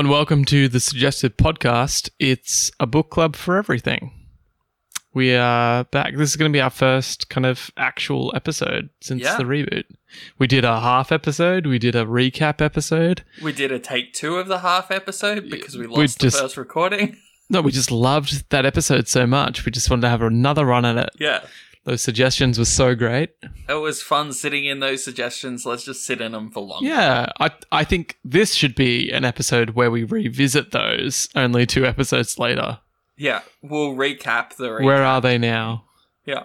and welcome to the Suggested Podcast. It's a book club for everything. We are back. This is going to be our first kind of actual episode since Yeah. the reboot. We did a half episode, we did a recap episode. We did a take two of the half episode because we we lost the just- first recording. No, we just loved that episode so much. We just wanted to have another run at it. yeah. Those suggestions were so great. It was fun sitting in those suggestions. Let's just sit in them for long. Yeah, I I think this should be an episode where we revisit those only two episodes later. Yeah. We'll recap the recap. Where are they now? Yeah.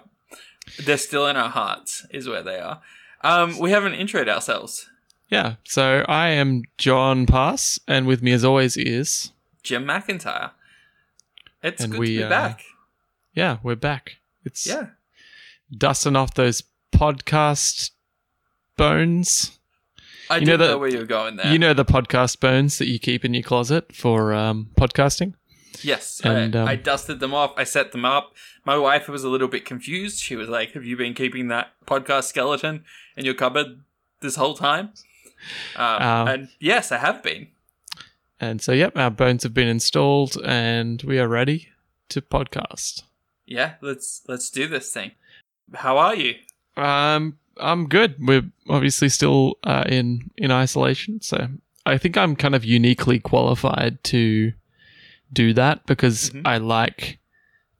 They're still in our hearts, is where they are. Um, we haven't introed ourselves. Yeah, so I am John Pass, and with me as always is Jim McIntyre. It's And good we, to be uh, back. yeah, we're back. It's Yeah. Dusting off those podcast bones. I you know didn't know where you're going there. You know the podcast bones that you keep in your closet for um, podcasting. Yes, And, I, um, I dusted them off. I set them up. My wife was a little bit confused. She was like, "Have you been keeping that podcast skeleton in your cupboard this whole time?" Um, Um, and yes, I have been. And so, yep, our bones have been installed, and we are ready to podcast. Yeah, let's let's do this thing. How are you? Um, I'm good. We're obviously still uh, in in isolation, so I think I'm kind of uniquely qualified to do that because Mhm. I like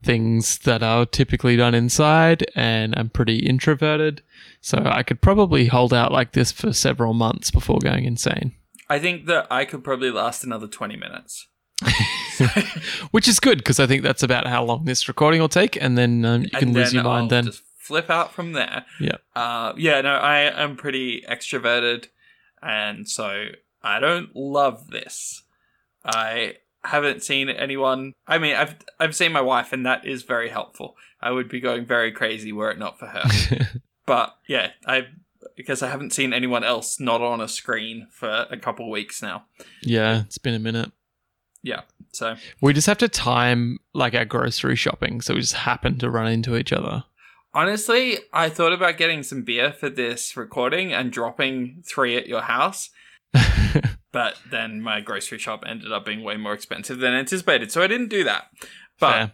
things that are typically done inside, and I'm pretty introverted. So I could probably hold out like this for several months before going insane, I think that I could probably last another twenty minutes. which is good because I think that's about how long this recording will take, and then um, you can lose your mind. I'll Then just flip out from there. Yeah. Uh, yeah. No, I am pretty extroverted, and so I don't love this. I haven't seen anyone. I mean, I've I've seen my wife, and that is very helpful. I would be going very crazy were it not for her. but yeah, I because I haven't seen anyone else not on a screen for a couple weeks now. yeah, it's been a minute. Yeah, so We just have to time like our grocery shopping, so we just happen to run into each other. Honestly, I thought about getting some beer for this recording and dropping three at your house, but then my grocery shop ended up being way more expensive than anticipated, so I didn't do that. But Fair.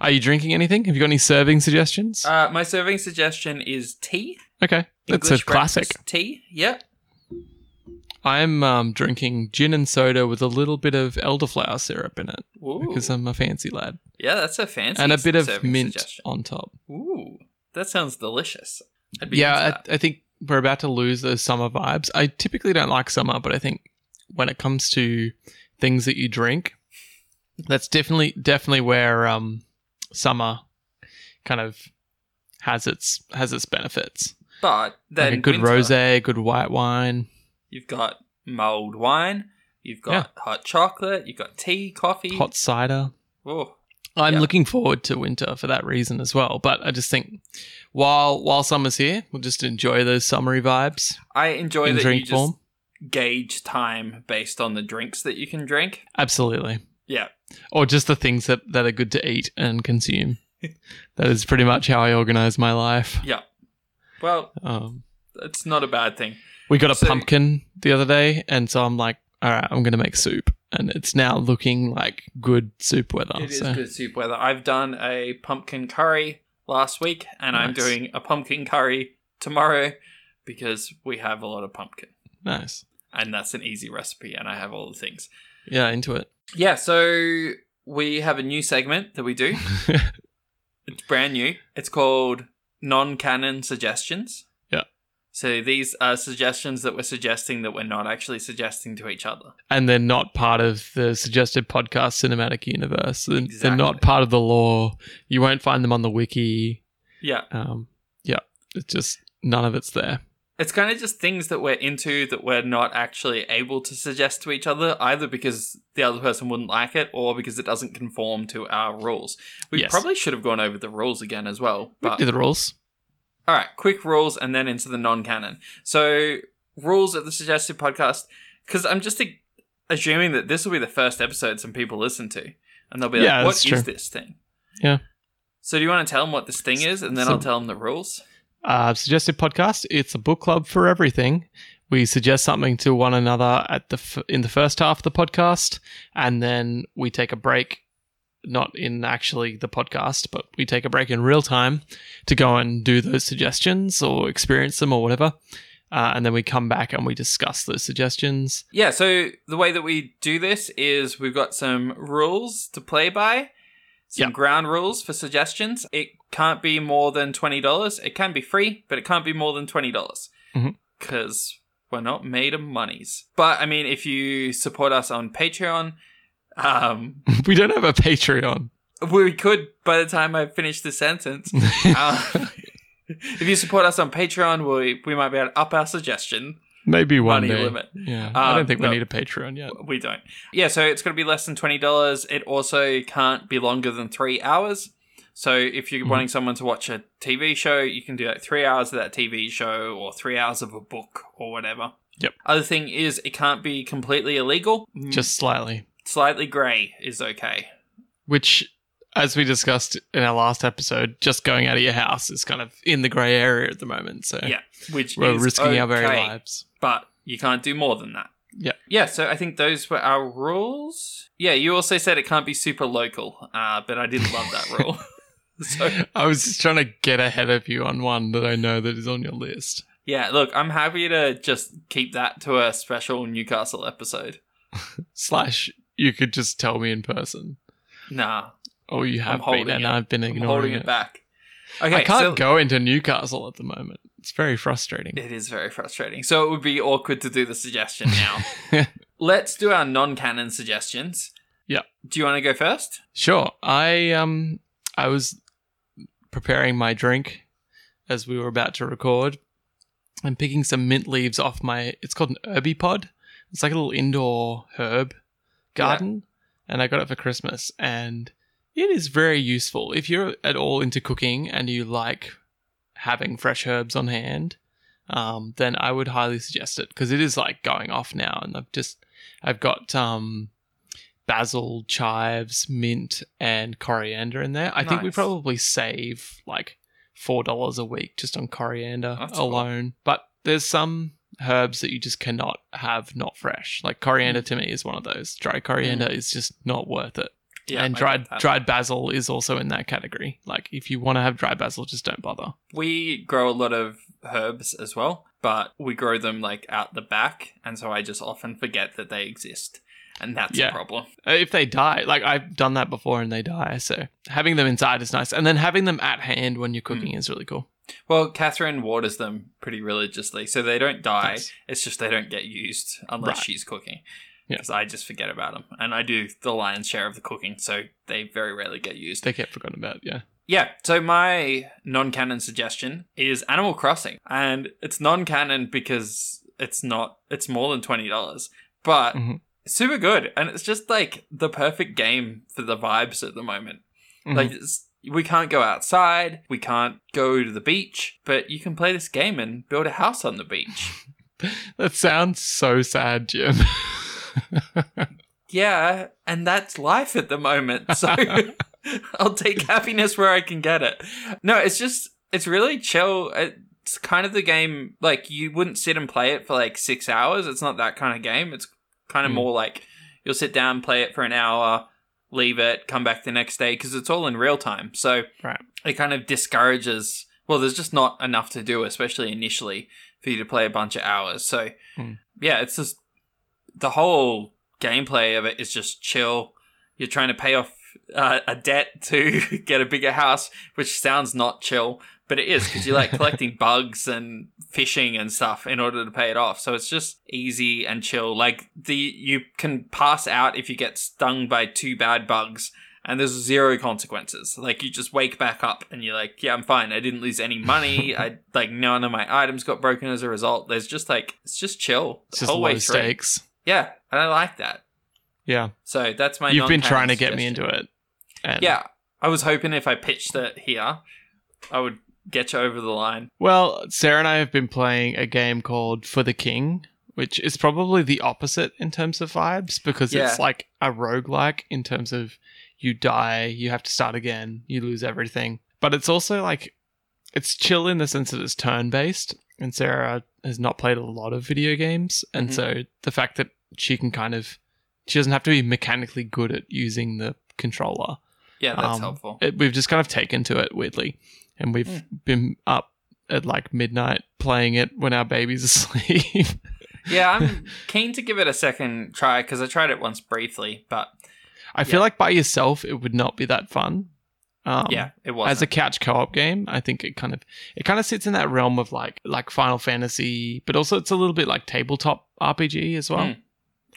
Are you drinking anything? Have you got any serving suggestions? uh, my serving suggestion is tea. okay, that's English a classic. tea. Yeah. I'm um, drinking gin and soda with a little bit of elderflower syrup in it Ooh. because I'm a fancy lad, yeah, that's a fancy and a bit of mint suggestion. on top. Ooh, that sounds delicious. I'd be Yeah, I. I think we're about to lose those summer vibes. I typically don't like summer, but I think when it comes to things that you drink, that's definitely definitely where um, summer kind of has its has its benefits. but then like a good winter, rosé, good white wine. You've got mulled wine. You've got hot chocolate. You've got tea, coffee. hot cider. Oh, I'm Yeah. looking forward to winter for that reason as well. But I just think while while summer's here, we'll just enjoy those summery vibes I enjoy that drink you just form. gauge time based on the drinks that you can drink. Absolutely. Yeah. Or just the things that, that are good to eat and consume. that is pretty much how I organize my life. Yeah. Well, Um, it's not a bad thing. we got a So- pumpkin the other day, and so I'm like, all right, I'm going to make soup. And it's now looking like good soup weather. It is so good soup weather. I've done a pumpkin curry last week, and I'm doing a pumpkin curry tomorrow because we have a lot of pumpkin. nice. And that's an easy recipe, and I have all the things. Yeah, into it. Yeah, so we have a new segment that we do. It's brand new. It's called non canon suggestions. So these are suggestions that we're suggesting that we're not actually suggesting to each other. and they're not part of the suggested podcast cinematic universe. They're, they're not part of the lore. You won't find them on the wiki. Yeah. Um, yeah, it's just none of it's there. It's kind of just things that we're into that we're not actually able to suggest to each other, either because the other person wouldn't like it or because it doesn't conform to our rules. We Yes. probably should have gone over the rules again as well. We But do the rules. All right, quick rules and then into the non-canon. So, rules of the suggested podcast because I'm just a- assuming that this will be the first episode some people listen to, and they'll be Yeah, like, what is true. this thing?" Yeah. So, do you want to tell them what this thing is, and then So- I'll tell them the rules? Uh, suggested podcast. It's a book club for everything. we suggest something to one another at the f- in the first half of the podcast, and then we take a break. Not in actually the podcast, but we take a break in real time to go and do those suggestions or experience them or whatever. Uh, and then we come back and we discuss those suggestions. Yeah, so the way that we do this is we've got some rules to play by, some Yep. ground rules for suggestions. It can't be more than $20. It can be free, but it can't be more than $20. Mhm. Because we're not made of monies. But I mean, if you support us on Patreon, um, we don't have a Patreon. we could by the time I finish the sentence. Uh, if you support us on Patreon, we, we might be able to up our suggestion. Maybe one Money day. limit. Yeah, I Um, don't think no. we need a Patreon yet. We don't. Yeah, so it's going to be less than $20. It also can't be longer than three hours. So if you're Mhm. wanting someone to watch a TV show, you can do like three hours of that TV show or three hours of a book or whatever. Yep. Other thing is, it can't be completely illegal. Mm, Just slightly. Slightly grey is okay. Which, as we discussed in our last episode, just going out of your house is kind of in the grey area at the moment. So Yeah, which we're is risking our very lives. But you can't do more than that. Yeah. Yeah, so I think those were our rules. Yeah, you also said it can't be super local, uh, but I didn't love that rule. so I was just trying to get ahead of you on one that I know that is on your list. Yeah, look, I'm happy to just keep that to a special Newcastle episode. Slash, you could just tell me in person. Nah, Oh, you have holding been, and it. I've been I'm holding it. it back. Okay, I can't so go into Newcastle at the moment. It's very frustrating. it is very frustrating. So it would be awkward to do the suggestion now. Let's do our non-canon suggestions. Yep. Do you want to go first? Sure. I um I was preparing my drink as we were about to record. I'm picking some mint leaves off my it's called an herbipod. It's like a little indoor herb garden and I got it for Christmas and it is very useful if you're at all into cooking and you like having fresh herbs on hand. Um, then I would highly suggest it because it is like going off now, and I've just I've got um, basil, chives, mint, and coriander in there. I think we probably save like four dollars a week just on coriander That's cool. alone. But there's some herbs that you just cannot have not fresh. Like Mm. coriander to me is one of those. Dry coriander is just not worth it. Yeah, and dried dried basil is also in that category. Like if you want to have dry basil, just don't bother. We grow a lot of herbs as well, but we grow them like out the back, and so I just often forget that they exist, and that's Yeah. a problem. Uh, If they die, like I've done that before and they die, so having them inside is nice. And then having them at hand when you're cooking Mm. is really cool. Well, Catherine waters them pretty religiously, so they don't die. Nice. It's just they don't get used unless Right. she's cooking. Yeah. Because I just forget about them, and I do the lion's share of the cooking, so they very rarely get used. They get forgotten about, yeah. Yeah, so my non-canon suggestion is Animal Crossing, and it's non-canon because it's not. It's more than twenty dollars, but Mhm. super good, and it's just like the perfect game for the vibes at the moment. Mhm. Like it's, we can't go outside, we can't go to the beach, but you can play this game and build a house on the beach. that sounds so sad, Jim. yeah, and that's life at the moment. So I'll take happiness where I can get it. No, it's just it's really chill. It's kind of the game like you wouldn't sit and play it for like six hours. It's not that kind of game. It's kind of Mm. more like you'll sit down, play it for an hour, leave it, come back the next day because it's all in real time. So Right. it kind of discourages. Well, there's just not enough to do, especially initially, for you to play a bunch of hours. So Mm. yeah, it's just the whole gameplay of it is just chill. You're trying to pay off uh, a debt to get a bigger house, which sounds not chill, but it is because you like collecting bugs and fishing and stuff in order to pay it off. So it's just easy and chill. Like the you can pass out if you get stung by two bad bugs. And there's zero consequences. Like you just wake back up and you're like, yeah, I'm fine. I didn't lose any money. I like none of my items got broken as a result. There's just like it's just chill. it's just low stakes. Yeah, and I like that. Yeah. So that's my. You've been trying to get me into it. And Yeah, I was hoping if I pitched it here, I would get you over the line. Well, Sarah and I have been playing a game called For the King, which is probably the opposite in terms of vibes because Yeah. it's like a roguelike in terms of you die, you have to start again, you lose everything. But it's also like it's chill in the sense that it's turn based and Sarah has not played a lot of video games, and Mhm. so the fact that she can kind of she doesn't have to be mechanically good at using the controller. Yeah, that's Um, helpful. It, we've just kind of taken to it weirdly, and we've Hmm. been up at like midnight playing it when our baby's asleep. yeah, I'm keen to give it a second try because I tried it once briefly, but I feel Yeah. like by yourself it would not be that fun. Um, yeah, it was as a couch co-op game, I think it kind of it kind of sits in that realm of like like Final Fantasy, but also it's a little bit like tabletop RPG as well. Hmm.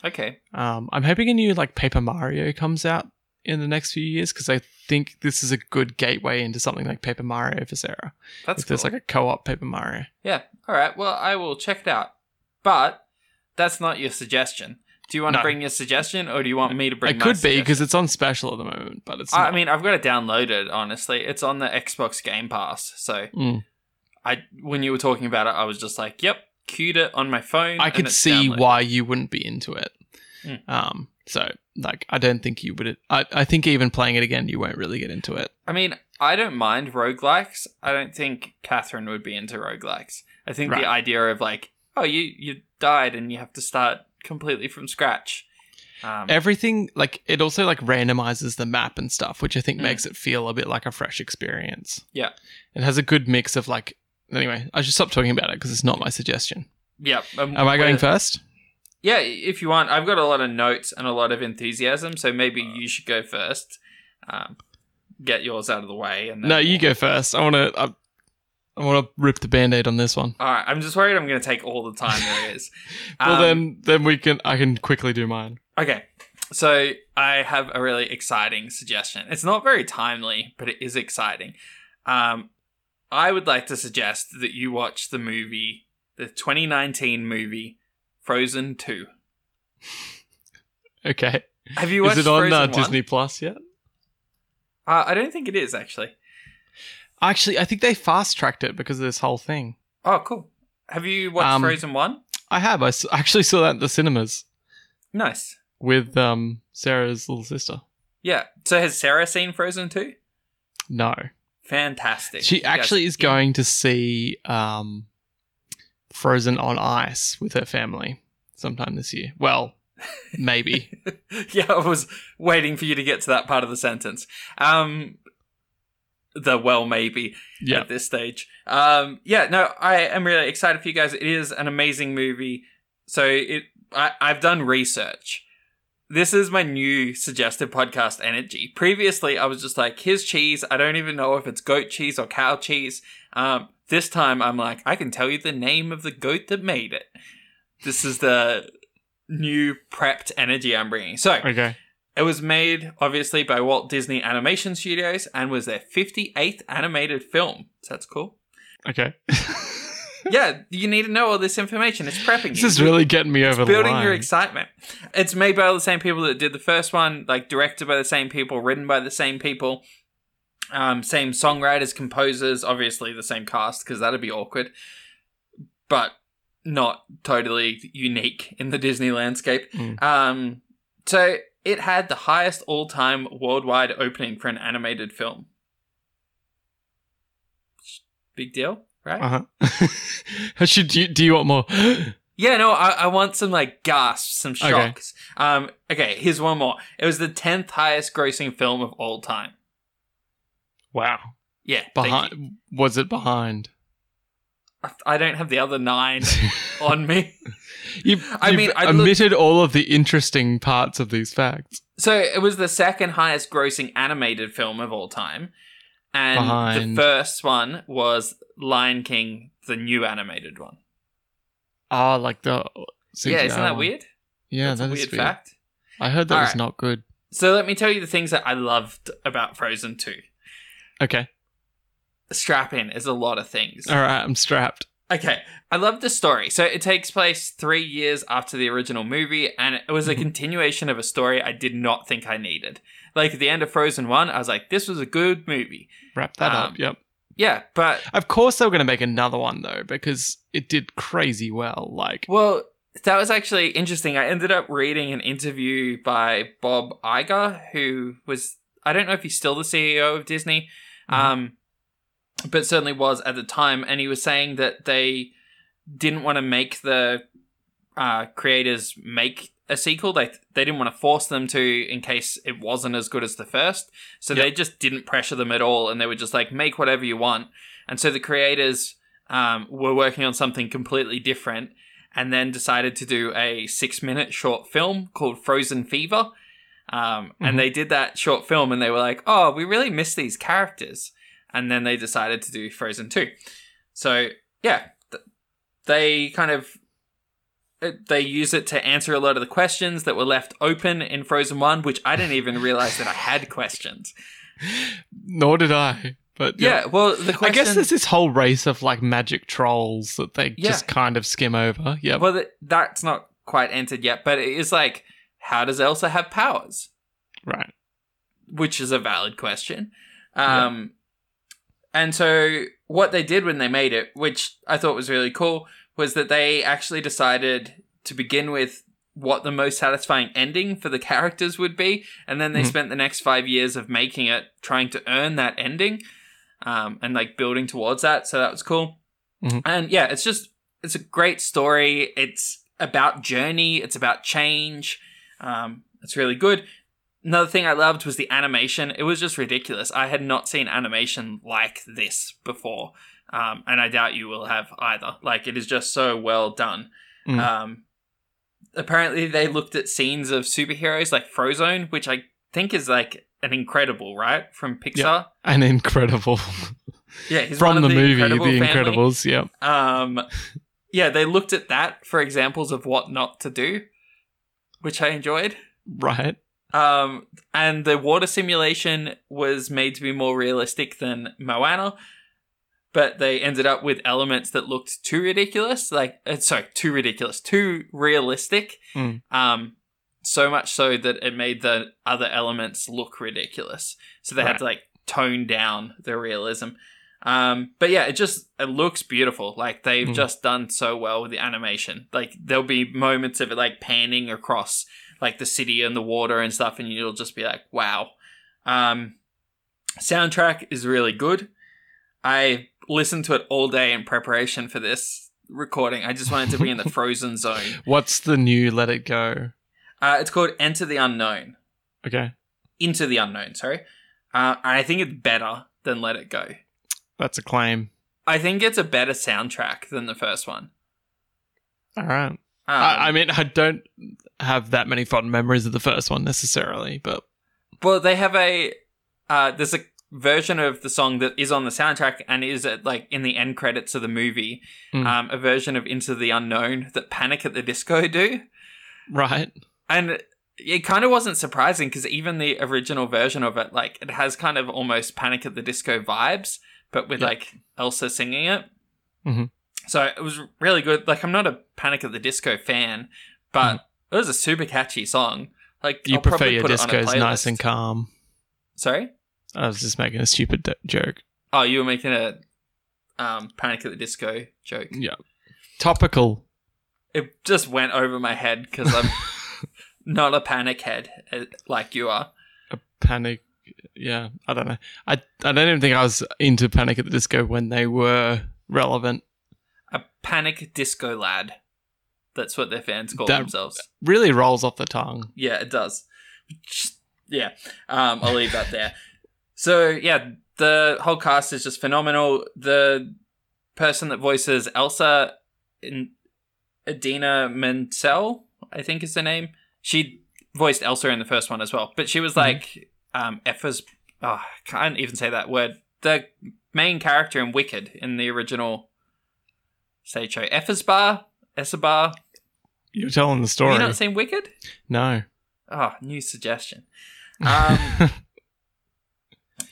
okay. Um, I'm hoping a new like Paper Mario comes out in the next few years because I think this is a good gateway into something like Paper Mario for Sarah. That's if there's like a co-op Paper Mario. Yeah. All right. Well, I will check it out. But that's not your suggestion. Do you want to bring your suggestion, or do you want me to bring? it could be because it's on special at the moment, but it's. I, I mean, I've got it downloaded. Honestly, it's on the Xbox Game Pass. So Mm. I, when you were talking about it, I was just like, "Yep, queued it on my phone." I could see downloaded. why you wouldn't be into it. Mm. Um, so like, I don't think you would. I, I think even playing it again, you won't really get into it. I mean, I don't mind roguelikes. I don't think Catherine would be into roguelikes. I think Right. the idea of like, oh, you you died and you have to start completely from scratch. Um, Everything like it also like randomizes the map and stuff, which I think Mm. makes it feel a bit like a fresh experience. Yeah. it has a good mix of like. Anyway, I should stop talking about it because it's not my suggestion. yeah. um, Am I going first? Yeah, if you want. I've got a lot of notes and a lot of enthusiasm, so maybe you should go first. Um, get yours out of the way, and No, you go first. I want to. I, I want to rip the band-aid on this one. All right, I'm just worried I'm going to take all the time there is. well, Um, then, then we can. I can quickly do mine. Okay, so I have a really exciting suggestion. It's not very timely, but it is exciting. Um, I would like to suggest that you watch the movie, the 2019 movie Frozen 2. Okay. Have you watched Is it on Frozen uh, 1? Disney Plus yet? Uh, I don't think it is actually. Actually, I think they fast tracked it because of this whole thing. Oh, cool. Have you watched Um, Frozen 1? I have. I s- actually saw that at the cinemas Nice. with um, Sarah's little sister. Yeah. So has Sarah seen Frozen 2? No, Fantastic. she actually is going to see um, Frozen on Ice with her family sometime this year. Well, maybe. yeah, I was waiting for you to get to that part of the sentence. Um, the well, maybe yeah. at this stage. Um, yeah, no, I am really excited for you guys. It is an amazing movie. So it, I, I've done research. This is my new suggested podcast energy. Previously, I was just like, here's cheese. I don't even know if it's goat cheese or cow cheese. Um, this time, I'm like, I can tell you the name of the goat that made it. This is the new prepped energy I'm bringing. So, Okay. it was made, obviously, by Walt Disney Animation Studios and was their 58th animated film. So that's cool. Okay. Yeah, you need to know all this information. It's prepping this you. is really getting me over the building your excitement. It's made by the same people that did the first one, like directed by the same people, written by the same people, um, same songwriters, composers, obviously the same cast because that'd be awkward, but not totally unique in the Disney landscape. Mm. Um, so it had the highest all-time worldwide opening for an animated film. Big deal, right? uh-huh. Should do you, do you want more? Yeah, no, I, I want some like gasps, some Okay. shocks. Um, okay, here's one more. It was the tenth highest grossing film of all time. wow. Yeah. Behind was it behind? I- don't have the other nine on me. You, I you've mean, I omitted all of the interesting parts of these facts. So it was the second highest grossing animated film of all time, and Behind- the first one was Lion King, the new animated one. Oh, like the yeah, isn't that weird? Yeah, That's that a is weird weird. fact. I heard that was Alright. not good. So let me tell you the things that I loved about Frozen Two. Okay, Strap in is a lot of things. all right, I'm strapped. Okay, I love the story. So it takes place three years after the original movie, and it was a Mhm. continuation of a story I did not think I needed. Like at the end of Frozen 1, I was like, this was a good movie. Wrap that Um, up. Yep. Yeah, but, Of course, they were going to make another one though, because it did crazy well. Like, well, that was actually interesting. I ended up reading an interview by Bob Iger, who was, I don't know if he's still the CEO of Disney, Mhm. um, but certainly was at the time, and he was saying that they didn't want to make the uh, creators make a sequel. They they didn't want to force them to in case it wasn't as good as the first. So Yep. they just didn't pressure them at all, and they were just like make whatever you want. And so the creators um, were working on something completely different, and then decided to do a six minute short film called Frozen Fever. Um, Mhm. And they did that short film, and they were like, "Oh, we really miss these characters." And then they decided to do Frozen Two. So yeah, th- they kind of uh, they use it to answer a lot of the questions that were left open in Frozen One, which I didn't even realize that I had questions. Nor did I. But Yeah, well, the I guess there's this whole race of like magic trolls that they Yeah. just kind of skim over. Yeah. well, th- that's not quite entered yet, but it is like, how does Elsa have powers? right. which is a valid question. Um, And so, what they did when they made it, which I thought was really cool, was that they actually decided to begin with what the most satisfying ending for the characters would be, and then they Mhm. spent the next five years of making it, trying to earn that ending, um, and like building towards that. So that was cool. Mhm. And yeah, it's just it's a great story. It's about journey. It's about change. Um, it's really good. Another thing I loved was the animation. It was just ridiculous. I had not seen animation like this before, um, and I doubt you will have either. Like it is just so well done. Mm. Um, apparently, they looked at scenes of superheroes like Frozone, which I think is like an incredible right from Pixar. an incredible. Yeah, he's From the, of movie, Incredible The family. Incredibles. Yep. Um, yeah, they looked at that for examples of what not to do, which I enjoyed. Right. Um, and the water simulation was made to be more realistic than Moana, but they ended up with elements that looked too ridiculous. Like, uh, sorry, too ridiculous, too realistic. Mm. Um, so much so that it made the other elements look ridiculous. So they had to like tone down the realism. Um, but yeah, it just it looks beautiful. Like they've Mm. just done so well with the animation. Like there'll be moments of it like panning across like the city and the water and stuff, and you'll just be like, wow. Um, soundtrack is really good. I listened to it all day in preparation for this recording. I just wanted to be in the frozen zone. What's the new Let It Go? Uh, it's called Enter the Unknown. Okay. Into the Unknown, sorry. Uh, and I think it's better than Let It Go. That's a claim. I think it's a better soundtrack than the first one. All right. Um, I, I mean, I don't have that many fond memories of the first one necessarily, but Well, they have a uh, there's a version of the song that is on the soundtrack and is at like in the end credits of the movie. Mm. Um, a version of Into the Unknown that Panic at the Disco do, right. and it kind of wasn't surprising because even the original version of it, like it has kind of almost Panic at the Disco vibes, but with Yeah. like Elsa singing it. Mhm. So it was really good. Like I'm not a Panic at the Disco fan, but it was a super catchy song. Like Mm. You I'll prefer probably your put it on a discos nice and calm. Sorry. I was just making a stupid d- joke. Oh, you were making a um, Panic at the Disco joke. Yeah. Topical. It just went over my head because I'm not a panic head uh, like you are. A panic. Yeah. I don't know. I, I don't even think I was into Panic at the Disco when they were relevant. A panic disco lad. That's what their fans call That- themselves. Really rolls off the tongue. Yeah, it does. Yeah, um, I'll leave that there. So yeah, the whole cast is just phenomenal. The person that voices Elsa, in Idina Menzel, I think is the name. She voiced Elsa in the first one as well, but she was Mhm. like um, Effa's. Oh, I can't even say that word. The main character in Wicked in the original stage show, Effa's Bar, Bar. You're telling the Have story. you not seen Wicked? no. Oh, new suggestion. Um,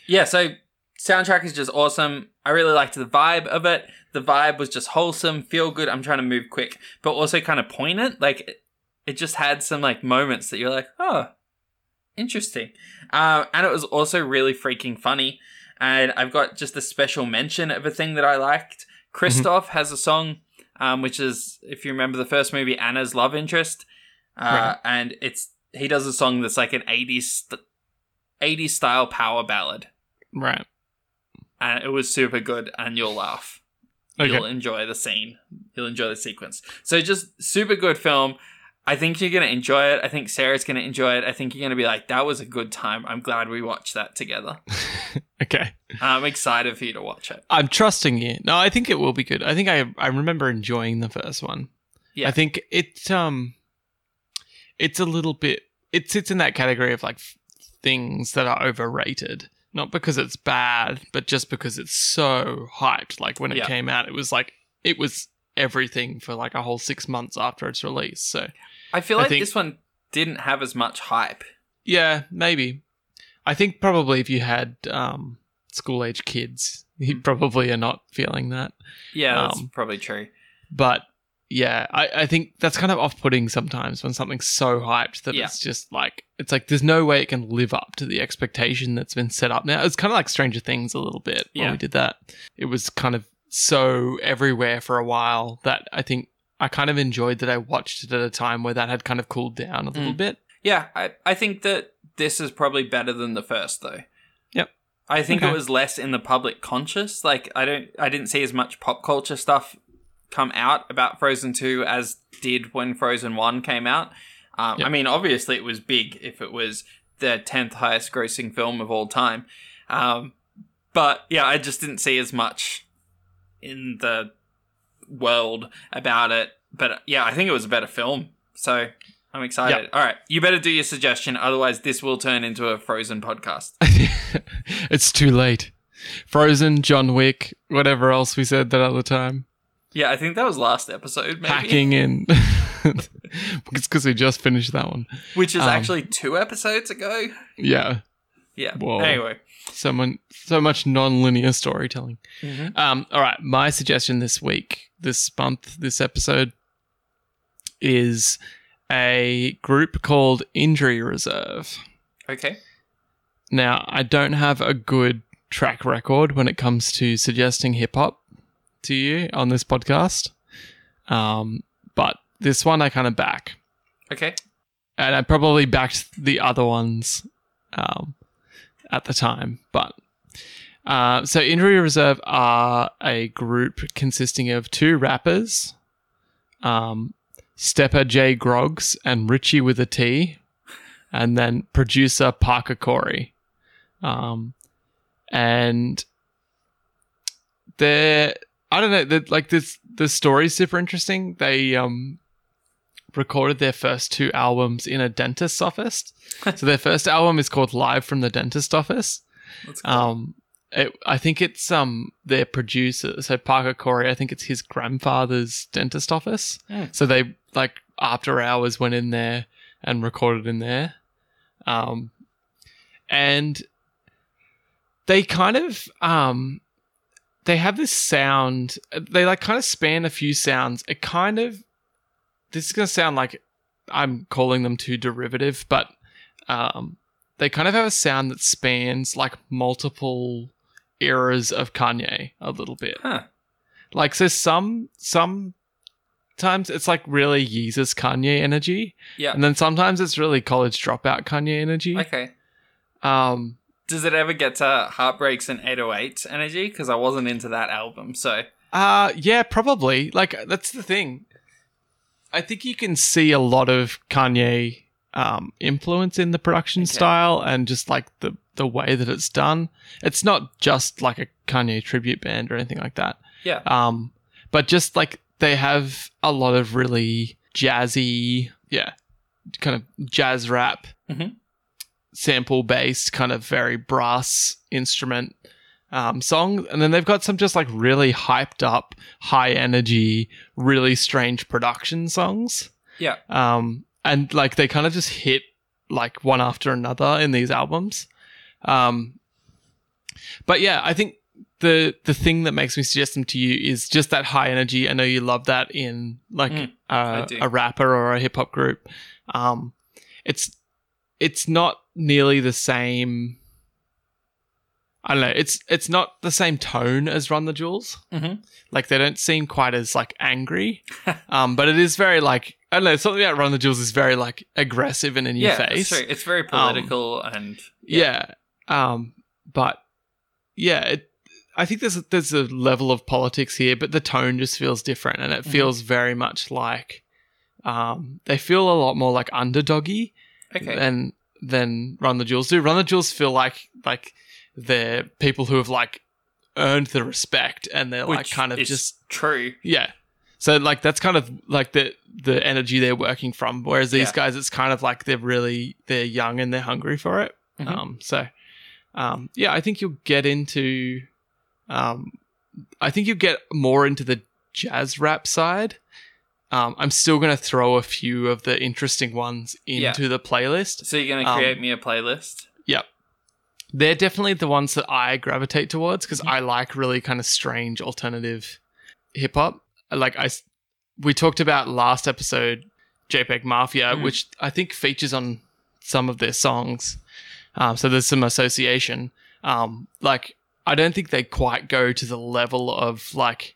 yeah, so soundtrack is just awesome. I really liked the vibe of it. The vibe was just wholesome, feel good. I'm trying to move quick, but also kind of poignant. Like it, it just had some like moments that you're like, oh, interesting. Uh, and it was also really freaking funny. And I've got just a special mention of a thing that I liked. Kristoff has a song, um, which is if you remember the first movie, Anna's love interest, uh, Right. and it's he does a song that's like an 80s st- 80s style power ballad right. and it was super good and you'll laugh Okay. you'll enjoy the scene. You'll enjoy the sequence. So just super good film. I think you're gonna enjoy it. I think Sarah's gonna enjoy it. I think you're gonna be like, that was a good time. I'm glad we watched that together. Okay. I'm excited for you to watch it. I'm trusting you. No, I think it will be good. I think I I remember enjoying the first one. Yeah. I think it um it's a little bit it sits in that category of like f- things that are overrated. Not because it's bad, but just because it's so hyped. Like when it Yeah. came out, it was like it was everything for like a whole six months after its release. So I feel I like think- this one didn't have as much hype. yeah, maybe. I think probably if you had um school age kids, you probably are not feeling that. Yeah, that's Um, probably true. but yeah, I, I think that's kind of off putting sometimes when something's so hyped that Yeah. it's just like it's like there's no way it can live up to the expectation that's been set up now. It's kind of like Stranger Things a little bit when Yeah. we did that. It was kind of so everywhere for a while that I think I kind of enjoyed that I watched it at a time where that had kind of cooled down a little Mm. bit. Yeah, I, I think that this is probably better than the first though. Yep. I think Okay. it was less in the public conscious. Like I don't I didn't see as much pop culture stuff come out about Frozen 2 as did when Frozen 1 came out. Um, Yep. I mean, obviously it was big if it was the 10th highest grossing film of all time. Um, but yeah, I just didn't see as much in the world about it. But yeah, I think it was a better film. So I'm excited. All right, you better do your suggestion, otherwise this will turn into a Frozen podcast. it's too late. Frozen, John Wick, whatever else we said that other time. Yeah, I think that was last episode, maybe. Hacking in. it's because we just finished that one. which is Um, actually two episodes ago. Yeah. Yeah. Whoa. Anyway, Someone so much non-linear storytelling. Mhm. Um, all right, my suggestion this week, this month, this episode is a group called Injury Reserve. okay. Now, I don't have a good track record when it comes to suggesting hip hop to you on this podcast. Um, but this one I kind of back. Okay. and I probably backed the other ones um, at the time. But uh, so Injury Reserve are a group consisting of two rappers, um, Stepa J Groggs and Ritchie with a T, and then producer Parker Corey. Um, and they're I don't know, they're, like this the story's super interesting. They um recorded their first two albums in a dentist's office. so their first album is called Live from the Dentist Office. Cool. Um, it, I think it's um their producer, so Parker Corey. I think it's his grandfather's dentist office. Hmm. So they like after hours went in there and recorded in there, um, and they kind of um they have this sound. They like kind of span a few sounds. It kind of this is gonna sound like I'm calling them too derivative, but um, they kind of have a sound that spans like multiple eras of Kanye a little bit. Huh. Like so some some times it's like really Yeezus Kanye energy. Yeah. And then sometimes it's really college dropout Kanye energy. Okay. Um Does it ever get to Heartbreaks and 808s energy? Because I wasn't into that album. So, uh yeah, probably. Like that's the thing. I think you can see a lot of Kanye um influence in the production Okay. style and just like the the way that it's done. It's not just like a Kanye tribute band or anything like that. yeah. Um, but just like they have a lot of really jazzy, yeah, kind of jazz rap, Mhm. sample based, kind of very brass instrument um, song. And then they've got some just like really hyped up, high energy, really strange production songs. Yeah. Um, and like they kind of just hit like one after another in these albums. Um, but yeah, I think the the thing that makes me suggest them to you is just that high energy. I know you love that in like Mm, I a, a rapper or a hip hop group. Um, it's it's not nearly the same. I don't know. It's it's not the same tone as Run the Jewels. Mhm. Like they don't seem quite as like angry. um, but it is very like I don't know. Something about Run the Jewels is very like aggressive and in your yeah. face. It's, it's very political and Yeah. Um, but yeah, it, I think there's a, there's a level of politics here, but the tone just feels different, and it Mhm. feels very much like um, they feel a lot more like underdoggy Okay. than than Run the Jewels do. Run the Jewels feel like like they're people who have like earned the respect, and they're like kind of just true. yeah. So like that's kind of like the the energy they're working from. Whereas these Yeah. guys, it's kind of like they're really they're young and they're hungry for it. Mhm. Um, so um, yeah, I think you'll get into um, I think you get more into the jazz rap side. Um, I'm still going to throw a few of the interesting ones Yeah. into the playlist. So you're gonna Um, create me a playlist? Yep. They're definitely the ones that I gravitate towards because Mm-hmm. I like really kind of strange alternative hip hop. Like I, we talked about last episode, JPEG Mafia, Mhm. which I think features on some of their songs. Um, so there's some association. Um, like I don't think they quite go to the level of like,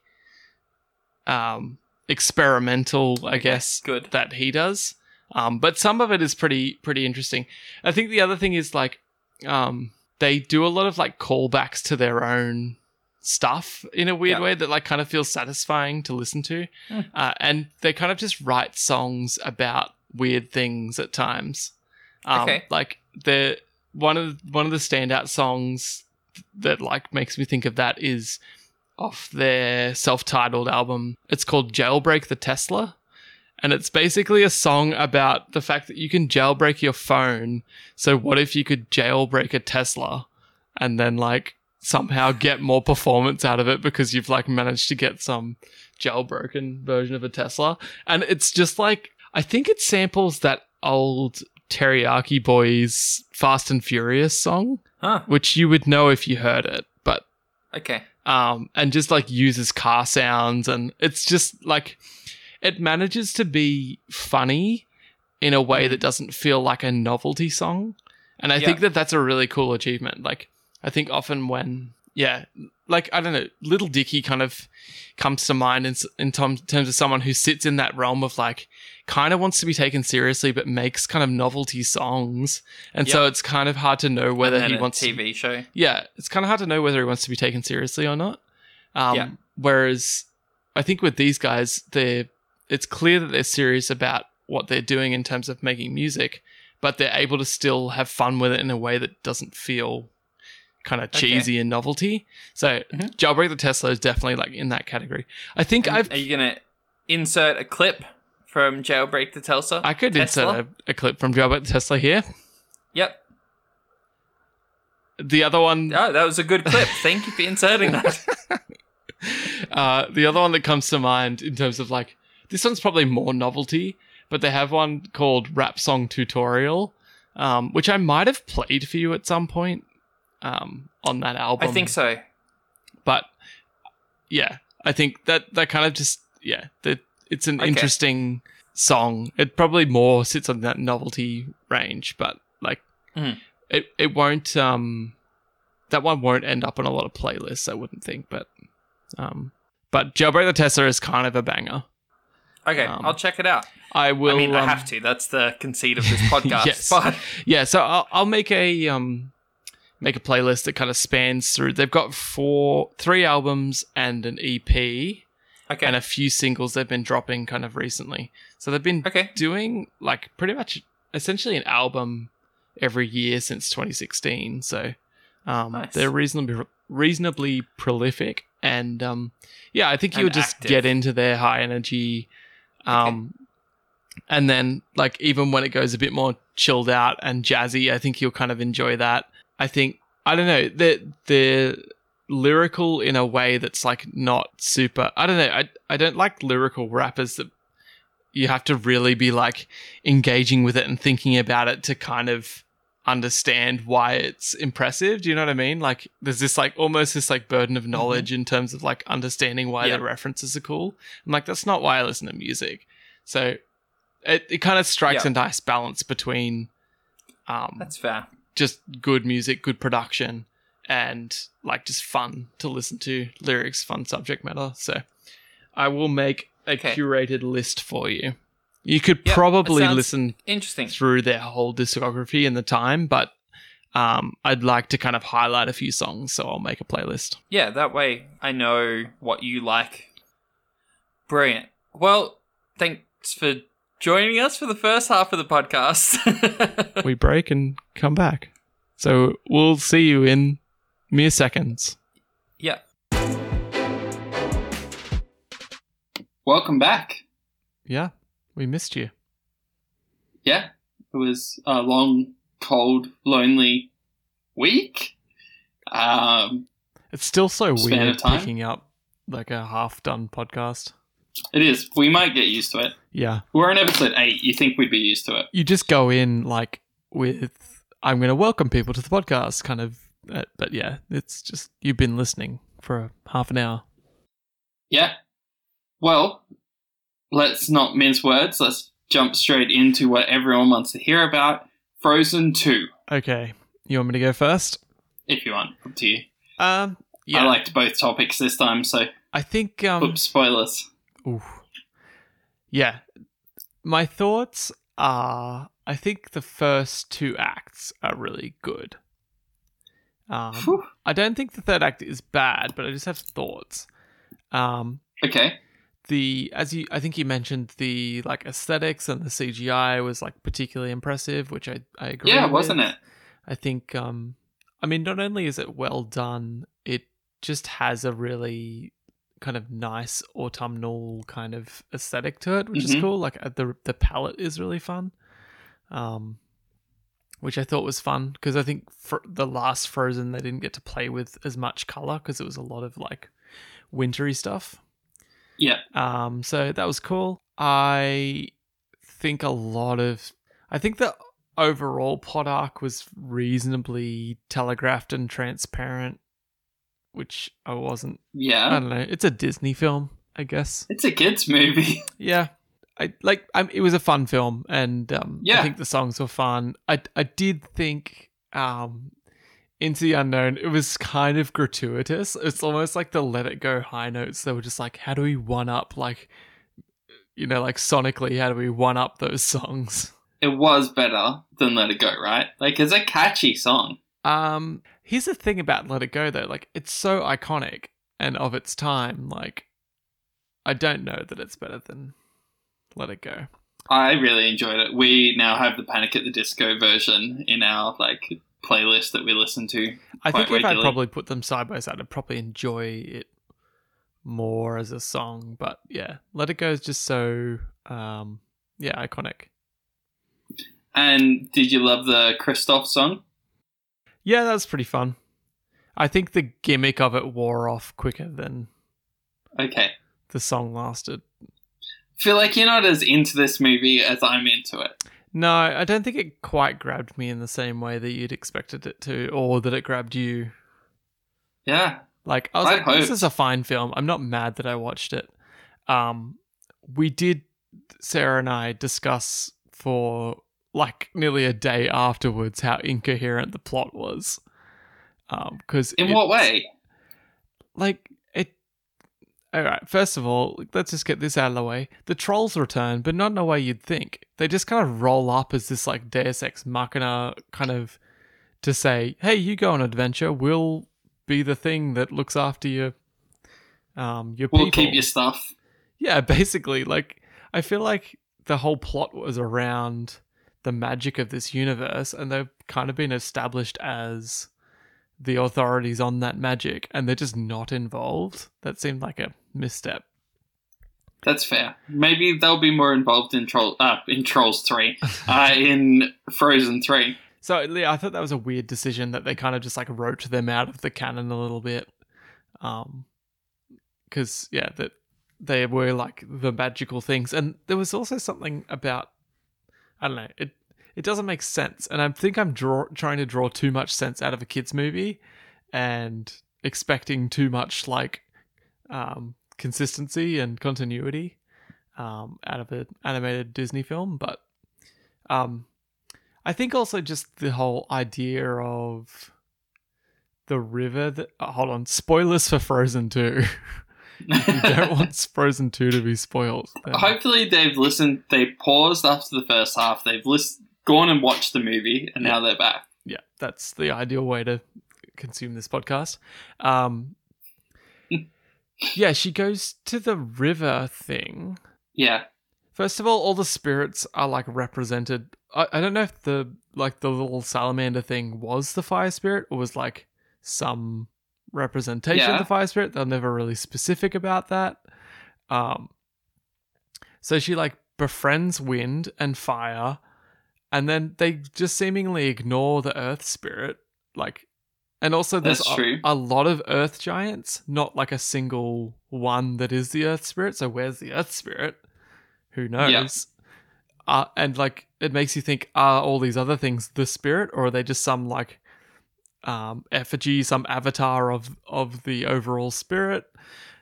um, experimental. I guess Good. that he does. Um, but some of it is pretty pretty interesting. I think the other thing is like um, they do a lot of like callbacks to their own stuff in a weird Yeah. way that like kind of feels satisfying to listen to, Hmm. uh, and they kind of just write songs about weird things at times. Um, Okay. Like the one of one of the standout songs that like makes me think of that is off their self-titled album. It's called Jailbreak the Tesla. And it's basically a song about the fact that you can jailbreak your phone. So what if you could jailbreak a Tesla and then like somehow get more performance out of it because you've like managed to get some jailbroken version of a Tesla? And it's just like I think it samples that old Teriyaki Boyz Fast and Furious song, Huh. which you would know if you heard it, but Okay. um, and just like uses car sounds, and it's just like it manages to be funny in a way that doesn't feel like a novelty song, and I Yeah. think that that's a really cool achievement. Like I think often when yeah, like I don't know, Lil Dicky kind of comes to mind in in terms of someone who sits in that realm of like kind of wants to be taken seriously but makes kind of novelty songs and so it's kind of hard to know whether he wants to TV show. yeah, it's kind of hard to know whether he wants to be taken seriously or not. Um, Yeah. Whereas I think with these guys, they're it's clear that they're serious about what they're doing in terms of making music, but they're able to still have fun with it in a way that doesn't feel kind of Okay. cheesy and novelty. So Mhm. Jailbreak the Tesla is definitely like in that category. I think And I've Are you gonna insert a clip from Jailbreak the Tesla? I could Tesla? insert a, a clip from Jailbreak the Tesla here. Yep. The other one Oh, that was a good clip. Thank you for inserting that. uh, the other one that comes to mind in terms of like this one's probably more novelty, but they have one called Rap Song Tutorial, um, which I might have played for you at some point um, on that album. I think so. but yeah, I think that that kind of just yeah, that it's an Okay. interesting song. It probably more sits on that novelty range, but like Mhm. it it won't um that one won't end up on a lot of playlists. I wouldn't think, but um but Jailbreak the Tesla is kind of a banger. Okay, Um, I'll check it out. I will. I mean, I um, have to. That's the conceit of this podcast. Yes. But yeah so I'll, I'll make a um make a playlist that kind of spans through. They've got four three albums and an ep okay, and a few singles they've been dropping kind of recently. So they've been okay, doing like pretty much essentially an album every year since 2016 so um Nice. they're reasonably reasonably prolific and um yeah i think you'll just active. get into their high energy um and then like even when it goes a bit more chilled out and jazzy i think you'll kind of enjoy that i think i don't know they're they're lyrical in a way that's like not super i don't know i, I don't like lyrical rappers that you have to really be like engaging with it and thinking about it to kind of understand why it's impressive do you know what i mean like there's this like almost this like burden of knowledge in terms of like understanding why Yeah. the references are cool i'm like that's not why i listen to music so it, it kind of strikes Yeah. a nice balance between um that's fair. Just good music, good production, and like just fun to listen to, lyrics, fun subject matter. So I will make a Okay. curated list for you. You could Yep, probably listen Interesting. through their whole discography in the time, but um, I'd like to kind of highlight a few songs, so I'll make a playlist. Yeah, that way I know what you like. Brilliant. Well, thanks for joining us for the first half of the podcast. we break and come back. So we'll see you in mere seconds. yeah. Welcome back. Yeah, we missed you. Yeah, it was a long, cold, lonely week. Um, It's still so Span weird picking up like a half done podcast. It is. We might get used to it. Yeah. We're on episode eight. You think we'd be used to it? You just go in like with, I'm going to welcome people to the podcast kind of. Uh, but yeah, it's just, you've been listening for half an hour. Yeah. Well, let's not mince words. Let's jump straight into what everyone wants to hear about. Frozen Two, Okay. You want me to go first? if you want. Up to you. Um, yeah. I liked both topics this time, so I think, um, oops, spoilers. Oof. Yeah. My thoughts are I think the first two acts are really good. Um, I don't think the third act is bad, but I just have thoughts. Um, Okay. the as you I think you mentioned the like aesthetics and the CGI was like particularly impressive, which I I agree. Yeah, with. wasn't it? I think um I mean not only is it well done, it just has a really kind of nice autumnal kind of aesthetic to it, which is Mhm. cool. Like uh, the the palette is really fun. Um which I thought was fun because I think for the last Frozen they didn't get to play with as much color because it was a lot of like wintry stuff. Yeah. Um, so that was cool. I think a lot of, I think the overall plot arc was reasonably telegraphed and transparent, which I wasn't. Yeah. I don't know. It's a Disney film, I guess. It's a kids' movie. Yeah. I like. I, it was a fun film, and um, yeah. I think the songs were fun. I I did think um, into the unknown. It was kind of gratuitous. It's almost like the Let It Go high notes. They were just like, how do we one up like, you know, like sonically, how do we one up those songs? it was better than Let It Go, right? Like, it's a catchy song. Um, here's the thing about Let It Go though. Like, it's so iconic and of its time. Like, I don't know that it's better than Let It Go. I really enjoyed it. We now have the Panic at the Disco version in our like playlist that we listen to. I think if I probably put them side by side, I'd probably enjoy it more as a song. But yeah, Let It Go is just so um yeah, iconic. And did you love the Kristoff song? Yeah, that was pretty fun. I think the gimmick of it wore off quicker than Okay. the song lasted. Feel like you're not as into this movie as I'm into it. No, I don't think it quite grabbed me in the same way that you'd expected it to, or that it grabbed you. Yeah. Like I was I'd like, this is a fine film. I'm not mad that I watched it. Um, we did Sarah and I discuss for like nearly a day afterwards how incoherent the plot was. Um, because In what way? Like it. All right. First of all, let's just get this out of the way. The trolls return, but not in a way you'd think. They just kind of roll up as this like Deus Ex Machina kind of to say, "Hey, you go on an adventure. We'll be the thing that looks after you." um your We'll people." keep your stuff. Yeah, basically, like I feel like the whole plot was around the magic of this universe, and they've kind of been established as the authorities on that magic, and they're just not involved. That seemed like a misstep. That's fair. Maybe they'll be more involved in troll uh, in Trolls three, uh, in Frozen three. So yeah, I thought that was a weird decision that they kind of just like wrote them out of the canon a little bit, um, because yeah, that they were like the magical things, and there was also something about I don't know it. It doesn't make sense, and I think I'm draw, trying to draw too much sense out of a kids movie, and expecting too much like um, consistency and continuity um, out of an animated Disney film. But um, I think also just the whole idea of the river that oh, hold on spoilers for Frozen 2. you don't want Frozen 2 to be spoiled. then- Hopefully, they've listened. They paused after the first half. They've list- gone and watched the movie, and now they're back. yeah, that's the ideal way to consume this podcast. Um, yeah, she goes to the river thing. Yeah. First of all, all the spirits are like represented. I, I don't know if the like the little salamander thing was the fire spirit or was like some representation Yeah. of the fire spirit. They're never really specific about that. Um, so she like befriends wind and fire, and then they just seemingly ignore the earth spirit. Like, and also there's a, a lot of earth giants, not like a single one that is the earth spirit. So where's the earth spirit? Who knows? Uh, and like it makes you think: Are all these other things the spirit, or are they just some like um, effigy, some avatar of of the overall spirit?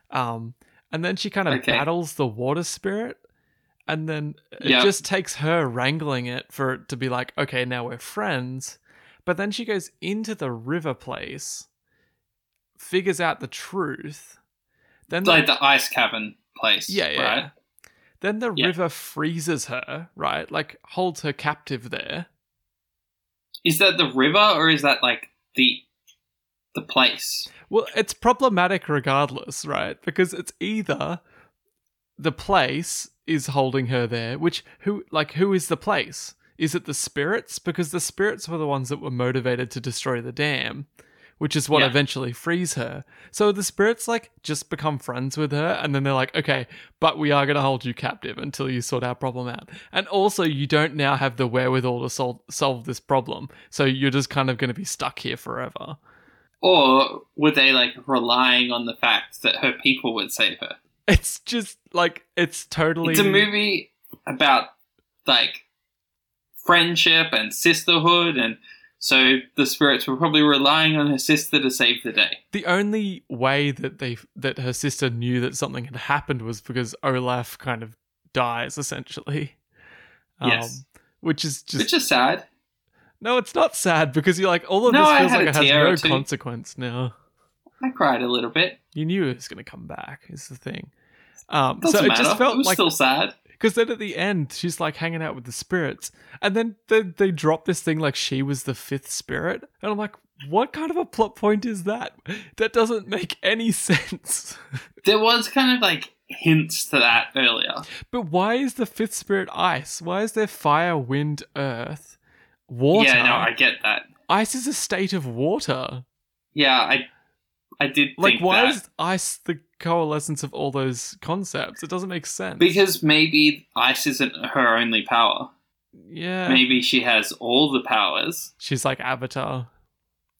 Um, and then she kind of Okay. battles the water spirit, and then it Yeah. just takes her wrangling it for it to be like, okay, now we're friends. But then she goes into the river place, figures out the truth. Then like the ice cavern place. yeah, yeah. Right? Then the Yeah. river freezes her, right? Like holds her captive there. Is that the river or is that like the the place? Well, it's problematic regardless, right? Because it's either the place is holding her there, which who like who is the place? Is it the spirits? Because the spirits were the ones that were motivated to destroy the dam, which is what Yeah. eventually frees her. So the spirits like just become friends with her and then they're like, "Okay, but we are going to hold you captive until you sort our problem out." And also you don't now have the wherewithal to sol- solve this problem. So you're just kind of going to be stuck here forever. Or were they like relying on the fact that her people would save her? It's just like it's totally It's a movie about like friendship and sisterhood and so the spirits were probably relying on her sister to save the day. The only way that they that her sister knew that something had happened was because Olaf kind of dies essentially. Yes. which is just Which is sad. no, it's not sad because you're like all of No, this feels like it has no consequence now. I cried a little bit. You knew it was going to come back. Is the thing. Um, Doesn't so it matter. just felt it was like still sad. Because then at the end, she's like hanging out with the spirits, and then they, they drop this thing like she was the fifth spirit, and I'm like, what kind of a plot point is that? That doesn't make any sense. There was kind of like hints to that earlier. but why is the fifth spirit ice? Why is there fire, wind, earth, water? Yeah, no, I get that. Ice is a state of water. Yeah, I I did Like, why that. is ice the coalescence of all those concepts? It doesn't make sense. because maybe ice isn't her only power. yeah, Maybe she has all the powers. she's like Avatar.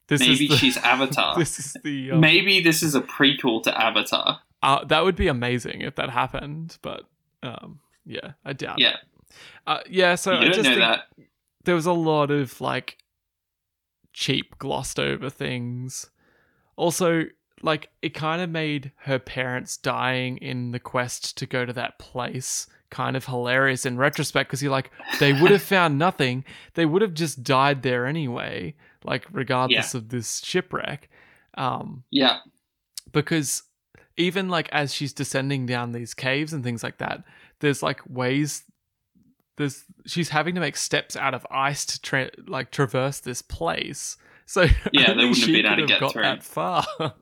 This Maybe is the, she's Avatar. this is the um, Maybe this is a prequel to Avatar. Uh, that would be amazing if that happened, but um, yeah, I doubt. Yeah, It. Uh, yeah. So I you don't just know that. there was a lot of like cheap, glossed over things. Also, like it kind of made her parents dying in the quest to go to that place kind of hilarious in retrospect because you're like they would have found nothing. They would have just died there anyway like regardless of this shipwreck. Um Yeah, because even like as she's descending down these caves and things like that there's like ways there's she's having to make steps out of ice to tra- like traverse this place so Yeah, they wouldn't have been able to get got through. that far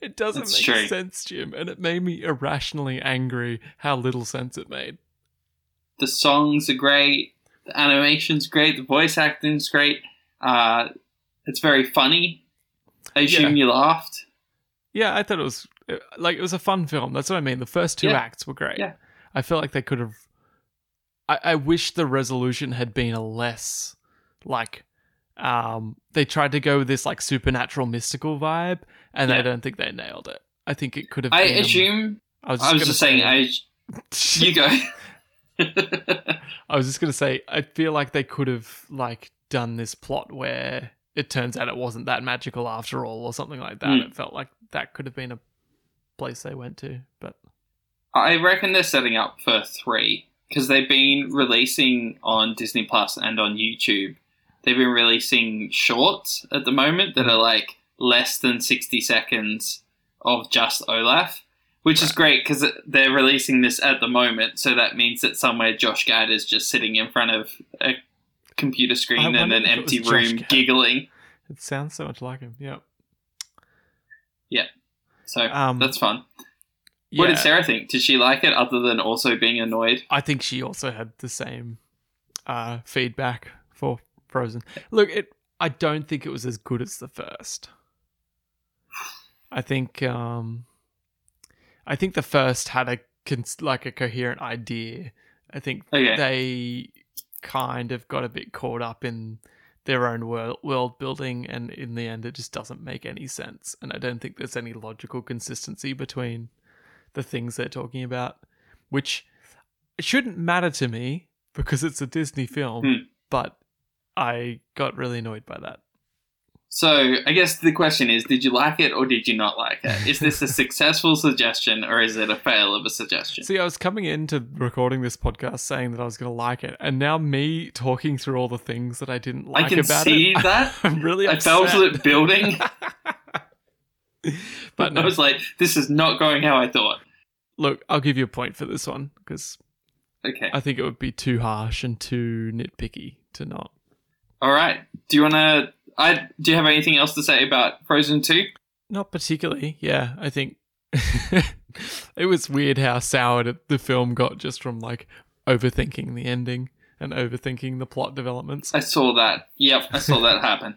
it doesn't That's make true. sense jim and it made me irrationally angry how little sense it made the songs are great. The animation's great. The voice acting's great. Uh, it's very funny. I assume you laughed. yeah i thought it was like it was a fun film that's what i mean the first two Yeah. acts were great Yeah. i feel like they could have I, I wish the resolution had been a less like um they tried to go with this like supernatural mystical vibe and I don't think they nailed it. I think it could have I been assume. I was I was just saying. say- I you go. I was just gonna say I feel like they could have like done this plot where it turns out it wasn't that magical after all or something like that. Mm. It felt like that could have been a place they went to. But I reckon they're setting up for three because they've been releasing on Disney Plus and on YouTube. They've been releasing shorts at the moment that are like less than sixty seconds of just Olaf, which is great because they're releasing this at the moment. So that means that somewhere Josh Gad is just sitting in front of a computer screen in an empty room, giggling. It sounds so much like him. Yep. Yeah. So Um, that's fun. What did Sarah think? Did she like it other than also being annoyed? I think she also had the same uh, feedback for Frozen. Look, it. I don't think it was as good as the first. I think. Um, I think the first had a like a coherent idea. I think Okay. they kind of got a bit caught up in their own world, world building, and in the end, it just doesn't make any sense. And I don't think there's any logical consistency between the things they're talking about, which shouldn't matter to me because it's a Disney film. Hmm. But I got really annoyed by that. So I guess the question is, did you like it or did you not like it? Is this a successful suggestion or is it a fail of a suggestion? See, I was coming into recording this podcast saying that I was going to like it, and now me talking through all the things that I didn't like I can about see it. that. I'm really I upset. felt it building. but no, I was like, this is not going how I thought. look, I'll give you a point for this one because Okay. I think it would be too harsh and too nitpicky to not. All right. Do you want to? I do you have anything else to say about Frozen Two? Not particularly. Yeah, I think it was weird how soured the film got just from like overthinking the ending and overthinking the plot developments. I saw that. Yep, I saw that happen.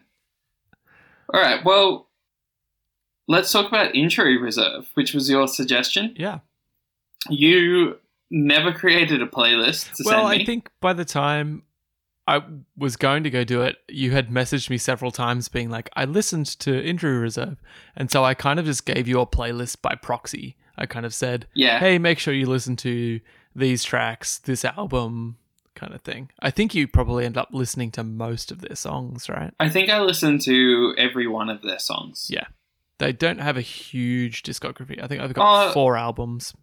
All right. Well, let's talk about Injury Reserve, which was your suggestion. Yeah. You never created a playlist to Well, send me. I think by the time I was going to go do it, you had messaged me several times being like, I listened to Injury Reserve. And so I kind of just gave you a playlist by proxy. I kind of said, yeah. hey, make sure you listen to these tracks, this album, kind of thing. I think you probably end up listening to most of their songs, right? I think I listened to every one of their songs. Yeah. They don't have a huge discography. I think I've got Uh, four albums.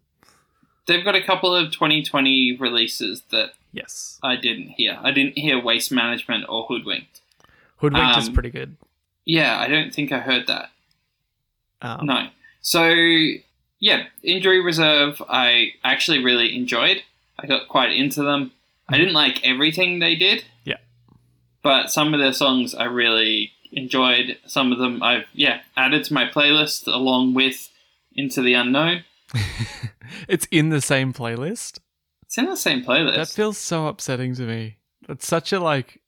They've got a couple of 2020 releases that Yes. I didn't hear. I didn't hear Waste Management or Hoodwinked. Hoodwinked is Um, pretty good. Yeah, I don't think I heard that. Um, No. So, yeah, Injury Reserve, I actually really enjoyed. I got quite into them. I didn't like everything they did. Yeah. But some of their songs I really enjoyed. Some of them I've, yeah, added to my playlist along with Into the Unknown. it's in the same playlist. It's in the same playlist. That feels so upsetting to me. That's such a like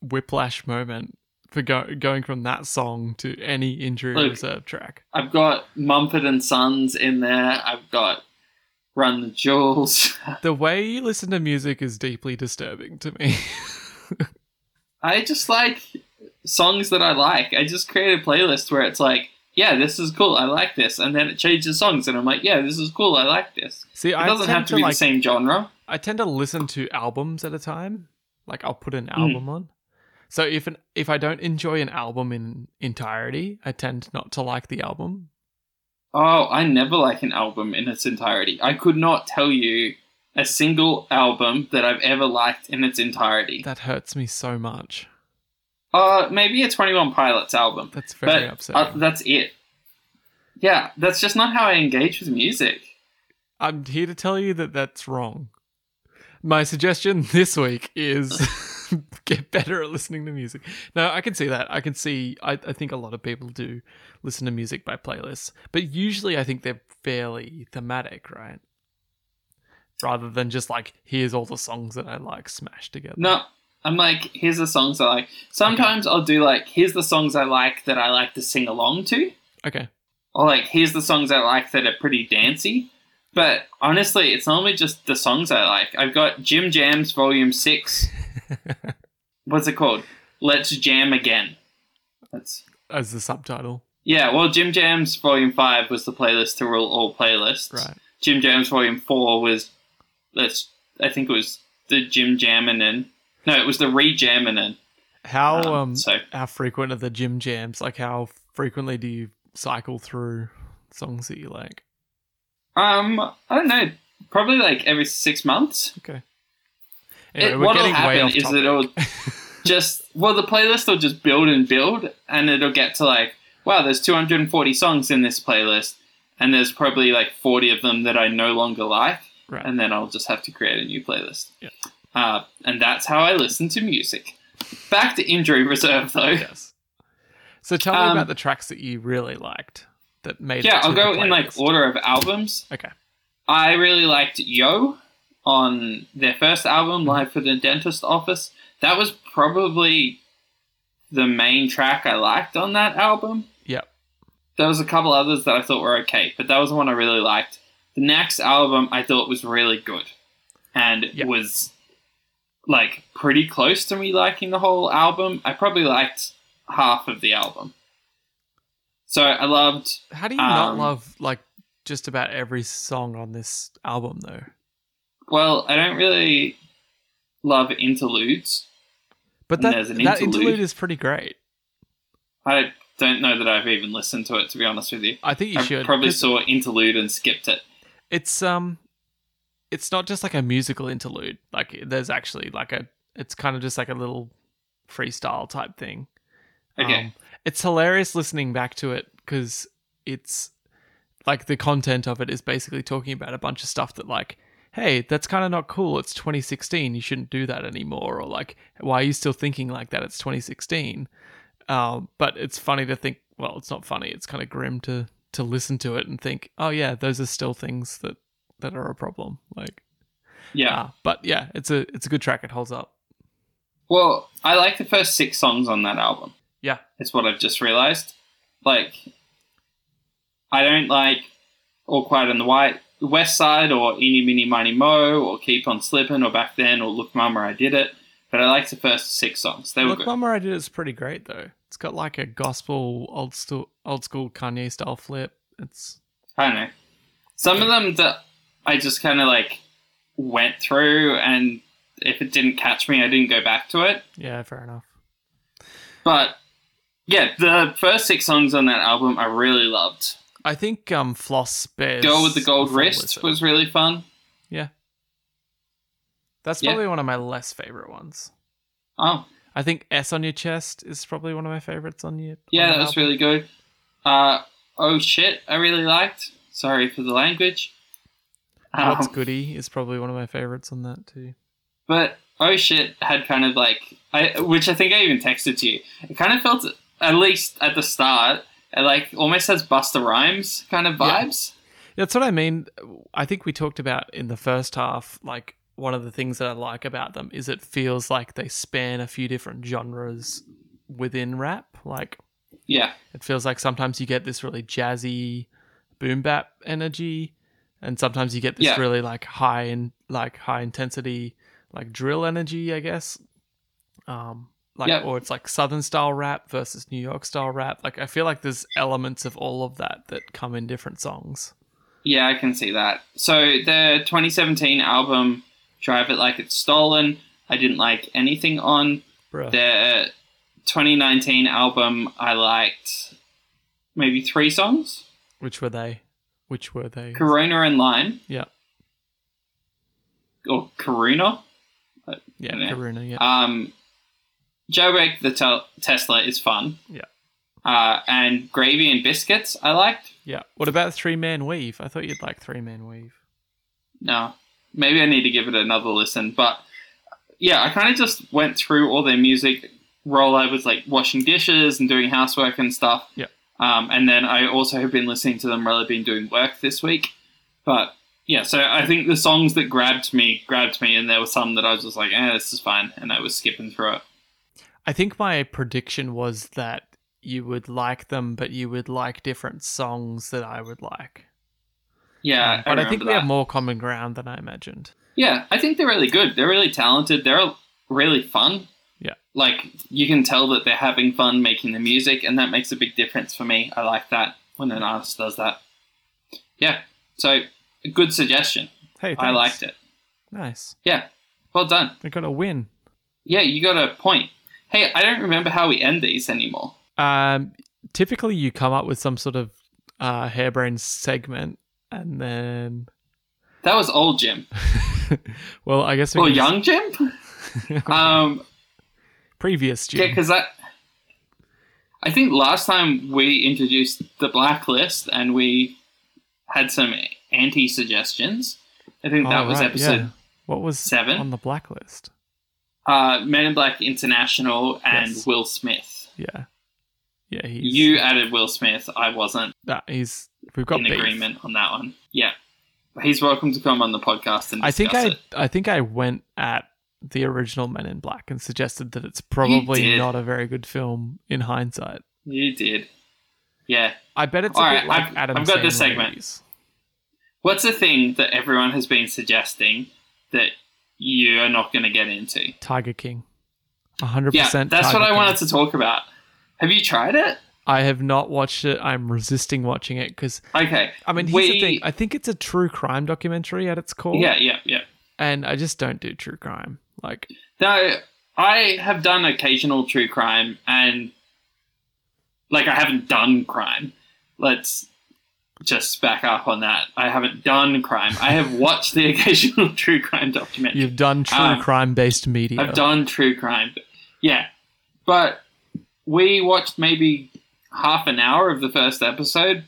whiplash moment for go- going from that song to any injury Look. reserve track. I've got Mumford and Sons in there. I've got Run the Jewels. The way you listen to music is deeply disturbing to me. I just like songs that I like. I just create a playlist where it's like, yeah, this is cool. I like this, and then it changes songs, and I'm like, yeah, this is cool. I like this. See, It I doesn't have to to be like the same genre. I tend to listen to albums at a time. Like I'll put an Hmm. album on. So if an if I don't enjoy an album in entirety, I tend not to like the album. Oh, I never like an album in its entirety. I could not tell you a single album that I've ever liked in its entirety. That hurts me so much. Uh, maybe a Twenty One Pilots album, That's very but upsetting. uh, that's it. Yeah, that's just not how I engage with music. I'm here to tell you that that's wrong. My suggestion this week is get better at listening to music. Now, I can see that. I can see, I, I think a lot of people do listen to music by playlists, but usually I think they're fairly thematic, right? Rather than just like, here's all the songs that I like smashed together. No, I'm like, here's the songs I like. Sometimes I'll do like, here's the songs I like that I like to sing along to. Okay. Or like, here's the songs I like that are pretty dancey. But honestly, it's normally just the songs I like. I've got Jim Jams Volume 6. What's it called? Let's Jam Again. That's As the subtitle. Yeah, well, Jim Jams Volume 5 was the playlist to rule all playlists. Right. Jim Jams Volume 4 was, let's, I think it was the Jim Jaminin. No, it was the Re-Jaminin. How, Um, um, so- how frequent are the Jim Jams? Like, how frequently do you cycle through songs that you like? Um, I don't know. Probably like every six months. Okay. Anyway, we're what'll happen is topic. it'll just well, the playlist will just build and build, and it'll get to like, wow, there's 240 songs in this playlist, and there's probably like 40 of them that I no longer like, right. and then I'll just have to create a new playlist. Yeah. Uh, and that's how I listen to music. Back to injury reserve though. yes. So tell me Um, about the tracks that you really liked that made. Yeah, I'll go in like order of albums. Okay. I really liked Yo on their first album, Mm-hmm. Live for the Dentist Office. That was probably the main track I liked on that album. Yep. There was a couple others that I thought were okay, but that was the one I really liked. The next album I thought was really good and Yep. was like pretty close to me liking the whole album. I probably liked half of the album. So I loved How do you not Um, love like just about every song on this album though? well, I don't really love interludes. But that an that interlude. interlude is pretty great. I don't know that I've even listened to it to be honest with you. I think you I should. probably saw interlude and skipped it. It's um, it's not just like a musical interlude. Like there's actually like a. It's kind of just like a little freestyle type thing. Okay. Um, it's hilarious listening back to it because it's like the content of it is basically talking about a bunch of stuff that like hey that's kind of not cool it's 2016 you shouldn't do that anymore or like why are you still thinking like that it's 2016 um, but it's funny to think well it's not funny it's kind of grim to to listen to it and think oh yeah those are still things that that are a problem like yeah. ah, but yeah it's a it's a good track it holds up Well, I like the first six songs on that album. Yeah. It's what I've just realized. Like, I don't like All Quiet on the White, West Side, or Eeny, Meeny, Miny, Mo, or Keep on Slipping, or Back Then, or Look Mama, I Did It. But I like the first six songs. They were Look, good. Mama, I Did It's pretty great though. It's got like a gospel old school old school Kanye style flip. It's I don't know. Some of them that I just kind of like went through, and if it didn't catch me, I didn't go back to it. yeah, fair enough. But yeah, the first six songs on that album I really loved. I think um Floss Bears Girl with the Gold Wrist was really fun. Yeah. That's yeah. probably one of my less favorite ones. Oh, I think S on your chest is probably one of my favorites on your yeah, on that the was album. really good. Uh, oh shit, I really liked. Sorry for the language. What's Um, Goody is probably one of my favorites on that too. But oh shit had kind of like I, which I think I even texted to you. It kind of felt at least at the start, it like almost has Busta Rhymes kind of vibes. Yeah. vibes. That's what I mean. I think we talked about in the first half, like one of the things that I like about them is it feels like they span a few different genres within rap. Like Yeah, it feels like sometimes you get this really jazzy boom bap energy, and sometimes you get this Yeah. really like high and like high intensity like drill energy, I guess. Um, like Yeah. or it's like southern style rap versus New York style rap. Like I feel like there's elements of all of that that come in different songs. yeah, I can see that. So the 2017 album Drive It Like It's Stolen, I didn't like anything on. Bruh. The 2019 album, I liked maybe three songs. Which were they? Which were they? Corona and Line, Yeah. or Koruna. Yeah, Yeah. Koruna, yeah. Um, Jailbreak the Tel- Tesla is fun. Yeah. Uh, and Gravy and Biscuits, I liked. yeah. What about Three Man Weave? I thought you'd like Three Man Weave. No, maybe I need to give it another listen. But yeah, I kind of just went through all their music while I was like washing dishes and doing housework and stuff. Yeah. Um, and then I also have been listening to them while I've been doing work this week. But yeah, so I think the songs that grabbed me grabbed me, and there were some that I was just like, eh, this is fine, and I was skipping through it. I think my prediction was that you would like them, but you would like different songs that I would like. Yeah, Um, but I, think remember we have more common ground than I imagined. Yeah, I think they're really good. They're really talented. They're really fun. Like you can tell that they're having fun making the music, and that makes a big difference for me. I like that when an artist does that. Yeah. So a good suggestion. Hey, I thanks. liked it. Nice. Yeah. Well done. We got a win. Yeah, you got a point. Hey, I don't remember how we end these anymore. Um, typically, you come up with some sort of uh, harebrained segment, and then, That was old Jim well, I guess we or young Jim. Um, previous yeah, because I, I think last time we introduced the blacklist and we had some anti suggestions. I think that Oh, was right, episode yeah. What was seven. on the blacklist? uh, Men in Black International and Yes. Will Smith. Yeah. Yeah, he's You added Will Smith. I wasn't nah, he's we've got in beef. agreement on that one. Yeah. He's welcome to come on the podcast and I think I it. I think I went at the original Men in Black and suggested that it's probably not a very good film in hindsight. You did. Yeah. I bet it's a All bit right, like I've- Adam I've got Sandler this segment. movies. What's the thing that everyone has been suggesting that you are not going to get into? Tiger King. 100% Yeah, percent. that's what I wanted to talk about. Have you tried it? I have not watched it. I'm resisting watching it because Okay. I mean, here's we, the thing. I think it's a true crime documentary at its core. Yeah, yeah, yeah. and I just don't do true crime. Like, No, I have done occasional true crime, and like I haven't done crime. Let's just back up on that. I haven't done crime. I have watched the occasional true crime documentary. you've done true Um, crime based media. I've done true crime. Yeah. But we watched maybe half an hour of the first episode.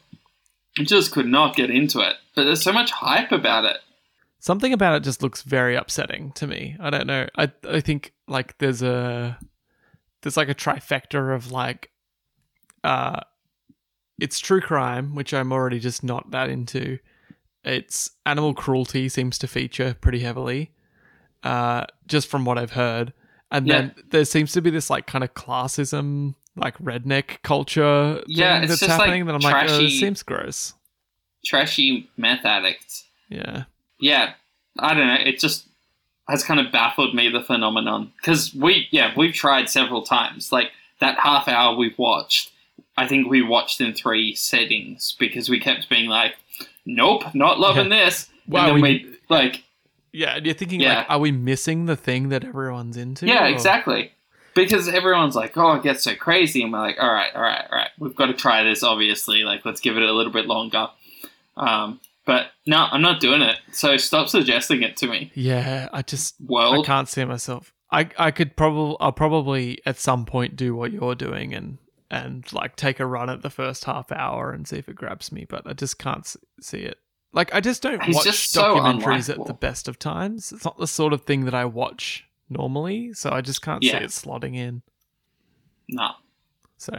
and just could not get into it. But there's so much hype about it. Something about it just looks very upsetting to me. I don't know. I I think like there's a there's like a trifecta of like uh it's true crime, which I'm already just not that into. It's animal cruelty seems to feature pretty heavily. Uh just from what I've heard. And Yeah. then there seems to be this like kind of classism, like redneck culture Yeah, it's that's just, like, happening that I'm like, oh, trashy- this seems gross. Trashy meth addicts. Yeah. Yeah. I don't know. It just has kind of baffled me, the phenomenon. Because we, yeah, we've tried several times. Like that half hour we've watched, I think we watched in three settings because we kept being like, nope, not loving this. Then we- we, like, Yeah, and you're thinking Yeah. like, are we missing the thing that everyone's into? Yeah, Or- exactly. Because everyone's like, oh, it gets so crazy. And we're like, all right, all right, all right. We've got to try this, obviously. Like, let's give it a little bit longer. Um, but no, I'm not doing it. So stop suggesting it to me. Yeah, I just I can't see myself. I I could probably I'll probably at some point do what you're doing and and like take a run at the first half hour and see if it grabs me, but I just can't see it. Like I just don't He's watch just so documentaries at the best of times. It's not the sort of thing that I watch normally, so I just can't Yeah. see it slotting in. No. So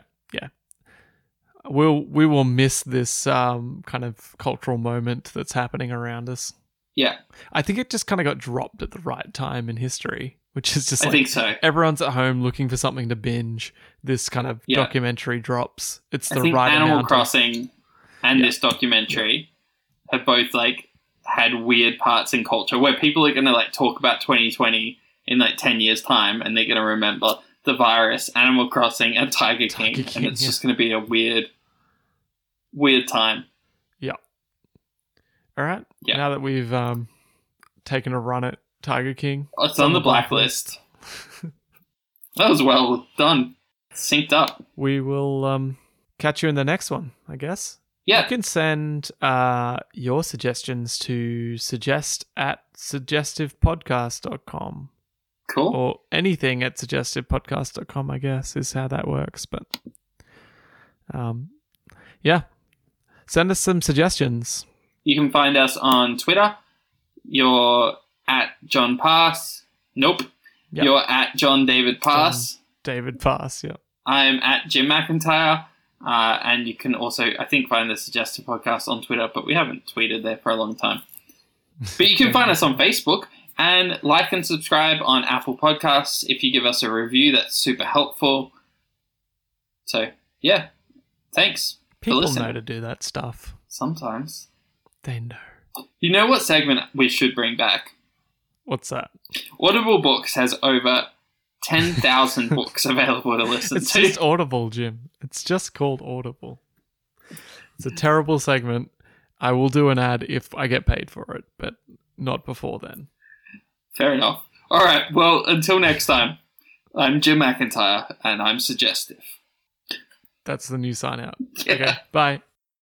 we'll we will miss this um, kind of cultural moment that's happening around us. Yeah, I think it just kind of got dropped at the right time in history, which is just I like think so. everyone's at home looking for something to binge. This kind of Yeah. documentary drops. It's I the think right Animal amount. of- Crossing and Yeah. this documentary have both like had weird parts in culture where people are going to like talk about 2020 in like 10 years time and they're going to remember the virus, Animal Crossing, and Tiger King, Tiger King, and it's yeah. just going to be a weird, weird time. Yeah. All right. Yeah. Now that we've um, taken a run at Tiger King, It's on the blacklist. That was well done, synced up. we will um, catch you in the next one. I guess. Yeah. You can send uh, your suggestions to suggest at suggestivepodcast.com. cool. or anything at suggestivepodcast.com, I guess, is how that works. But um, yeah, send us some suggestions. You can find us on Twitter. You're at John Pass. Nope. Yep. You're at John David Pass. David Pass, yeah. I'm at Jim McIntyre. Uh, and you can also, I think, find the Suggestive Podcast on Twitter, but we haven't tweeted there for a long time. But you can find us on Facebook and like and subscribe on Apple Podcasts. If you give us a review, that's super helpful. So, yeah. Thanks People know to do that stuff. Sometimes. They know. You know what segment we should bring back? What's that? Audible Books has over 10,000 books available to listen It's to. just Audible, Jim. It's just called Audible. It's a terrible segment. I will do an ad if I get paid for it, but not before then. Fair enough. All right. Well, until next time, I'm Jim McIntyre and I'm suggestive. That's the new sign out. Yeah. Okay, bye.